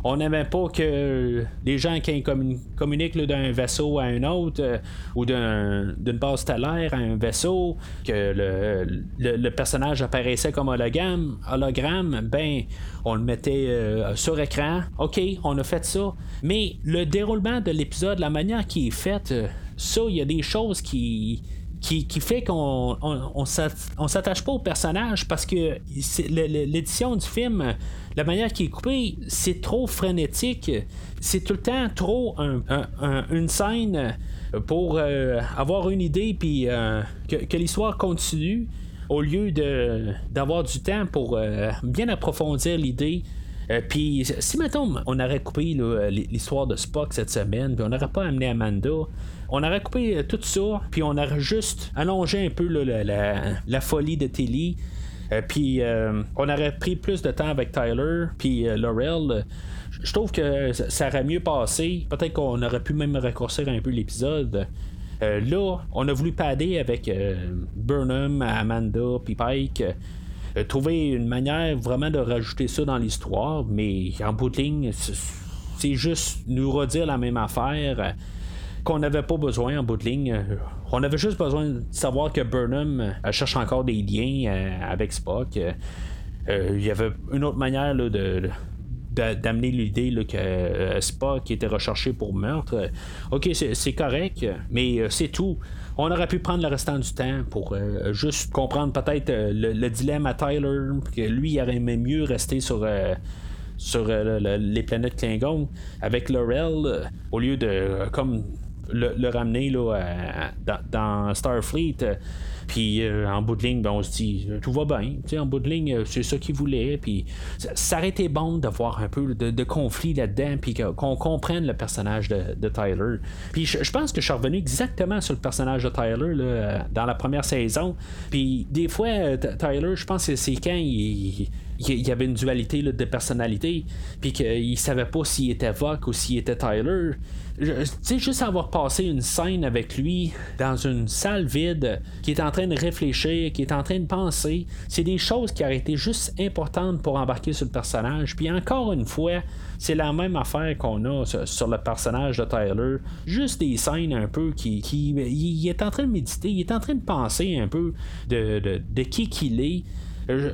On n'aimait pas que les gens qui communiquent d'un vaisseau à un autre euh, ou d'une base stellaire à un vaisseau, que le, personnage apparaissait comme hologramme, ben on le mettait euh, sur écran, ok, on a fait ça. Mais le déroulement de l'épisode, la manière qui est faite, euh, ça, il y a des choses qui qui, fait qu'on on, s'attache pas au personnage parce que l'édition du film, la manière qui est coupée, c'est trop frénétique. C'est tout le temps trop une scène pour euh, avoir une idée puis euh, que, l'histoire continue au lieu d'avoir du temps pour euh, bien approfondir l'idée. Puis si mettons on aurait coupé l'histoire de Spock cette semaine, puis on n'aurait pas amené Amanda, on aurait coupé tout ça, puis on aurait juste allongé un peu la, folie de Tilly. puis on aurait pris plus de temps avec Tyler, puis Laurel je trouve que ça aurait mieux passé. Peut-être qu'on aurait pu même raccourcir un peu l'épisode. Euh, là, on a voulu padder avec euh, Burnham, Amanda, puis Pike. Euh, trouver une manière vraiment de rajouter ça dans l'histoire, mais en bout de ligne, c'est juste nous redire la même affaire qu'on n'avait pas besoin en bout de ligne. On avait juste besoin de savoir que Burnham cherche encore des liens avec Spock. Il y avait une autre manière de, d'amener l'idée que euh, Spock était recherché pour meurtre. Ok, c'est correct, mais euh, c'est tout. On aurait pu prendre le restant du temps pour euh, juste comprendre peut-être le, dilemme à Tyler, que lui il aurait aimé mieux rester sur sur les planètes Klingon avec Laurel au lieu de comme le, ramener dans, Starfleet puis euh, en bout de ligne, ben, on se dit, euh, tout va bien. en bout de ligne, euh, c'est ça qu'il voulait. Puis ça, aurait été bon d'avoir un peu de, conflit là-dedans, puis qu'on comprenne le personnage de, Tyler. Puis je, pense que je suis revenu exactement sur le personnage de Tyler là, dans la première saison. Puis des fois, Tyler, je pense que c'est quand il il y avait une dualité de personnalité, puis qu'il savait pas s'il était Vogue ou s'il était Tyler. Tu sais, juste avoir passé une scène avec lui dans une salle vide, qui est en train de réfléchir, qui est en train de penser, c'est des choses qui auraient été juste importantes pour embarquer sur le personnage. Puis encore une fois, c'est la même affaire qu'on a sur, le personnage de Tyler. Juste des scènes un peu qui, qui. Il est en train de méditer, il est en train de penser un peu de, de qui qu'il est.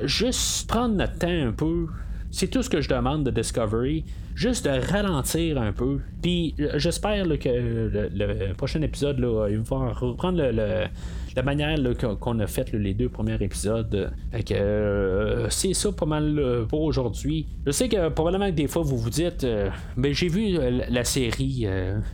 Juste prendre notre temps un peu. C'est tout ce que je demande de Discovery juste de ralentir un peu. Puis j'espère que le, prochain épisode, là, il va reprendre la manière qu'on a fait les deux premiers épisodes. Euh, c'est ça pas mal pour aujourd'hui. Je sais que probablement que des fois vous vous dites, mais euh, ben, j'ai vu euh, la série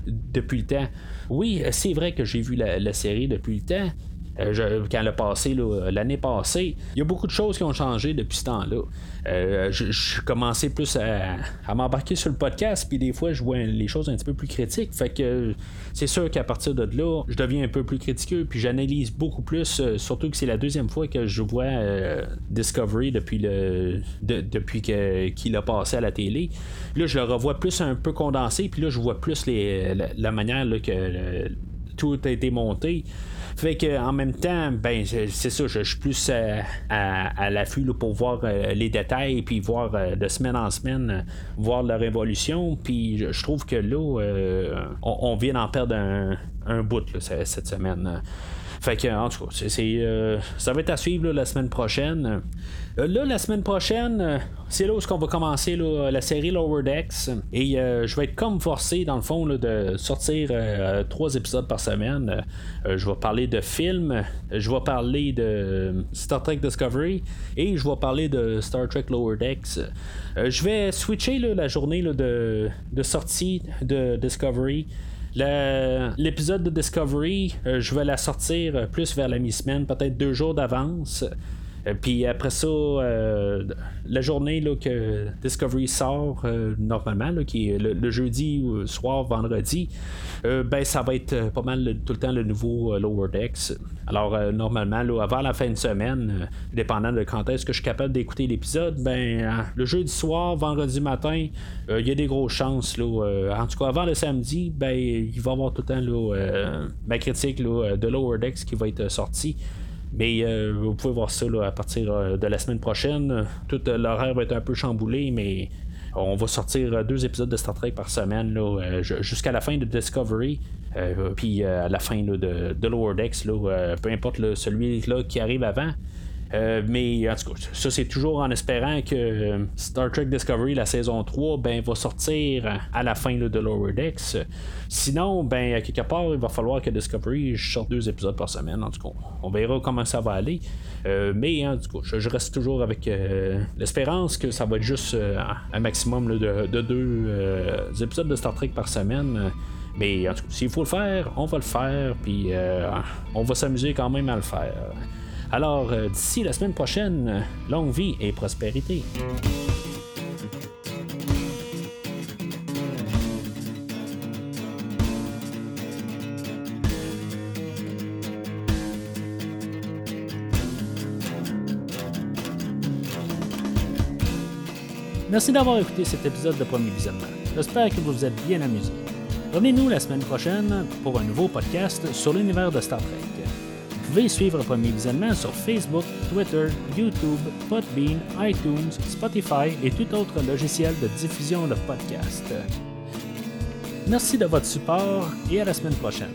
depuis le temps. Oui, c'est vrai que j'ai vu la, série depuis le temps. Quand elle a passé l'année passée, il y a beaucoup de choses qui ont changé depuis ce temps-là. Euh, je, commençais plus à, m'embarquer sur le podcast, puis des fois, je vois les choses un petit peu plus critiques. Fait que c'est sûr qu'à partir de là, je deviens un peu plus critiqueux, puis j'analyse beaucoup plus, euh, surtout que c'est la deuxième fois que je vois euh, Discovery depuis le depuis qu'il a passé à la télé. Là, je le revois plus un peu condensé, puis là, je vois plus les, la, manière que tout a été monté. Fait que en même temps, ben c'est ça, je, suis plus euh, à, l'affût pour voir euh, les détails, puis voir euh, de semaine en semaine, voir leur évolution. Puis je, trouve que là, on, vient d'en perdre un, bout cette semaine. Fait que, en tout cas, c'est, ça va être à suivre la semaine prochaine. Euh, là, la semaine prochaine, euh, c'est là où on va commencer la série Lower Decks. Et euh, je vais être comme forcé, dans le fond, de sortir trois épisodes par semaine. je vais parler de films, je vais parler de Star Trek Discovery et je vais parler de Star Trek Lower Decks. je vais switcher la journée de, sortie de Discovery. L'épisode de Discovery, je vais la sortir plus vers la mi-semaine, peut-être deux jours d'avance. Euh, puis après ça, euh, la journée là, que Discovery sort euh, normalement, qui est le, jeudi soir, vendredi, ben ça va être pas mal tout le temps le nouveau Lower Decks. Alors normalement, là, avant la fin de semaine, dépendant de quand est-ce que je suis capable d'écouter l'épisode, ben le jeudi soir, vendredi matin, il y a des grosses chances. Là, en tout cas, avant le samedi, ben il va y avoir tout le temps ma critique de Lower Decks qui va être sortie. Mais euh, vous pouvez voir ça à partir euh, de la semaine prochaine. Tout euh, l'horaire va être un peu chamboulé, mais on va sortir deux épisodes de Star Trek par semaine jusqu'à la fin de Discovery. puis à la fin de, Lower Decks, peu importe celui là qui arrive avant. Mais en tout cas, ça c'est toujours en espérant que Star Trek Discovery, la saison 3, ben, va sortir à la fin de Lower Decks. Sinon, ben, quelque part, il va falloir que Discovery sorte deux épisodes par semaine. En tout cas, on verra comment ça va aller. mais en tout cas, je, reste toujours avec l'espérance que ça va être juste un maximum de, deux épisodes de Star Trek par semaine. Mais en tout cas, s'il faut le faire, on va le faire, puis euh, on va s'amuser quand même à le faire. Alors, euh, d'ici la semaine prochaine, longue vie et prospérité. Merci d'avoir écouté cet épisode de Premier Visionnement. J'espère que vous vous êtes bien amusé. Revenez-nous la semaine prochaine pour un nouveau podcast sur l'univers de Star Trek. Pouvez suivre Premier Visionnement sur Facebook, Twitter, YouTube, Podbean, iTunes, Spotify et tout autre logiciel de diffusion de podcasts. Merci de votre support et à la semaine prochaine.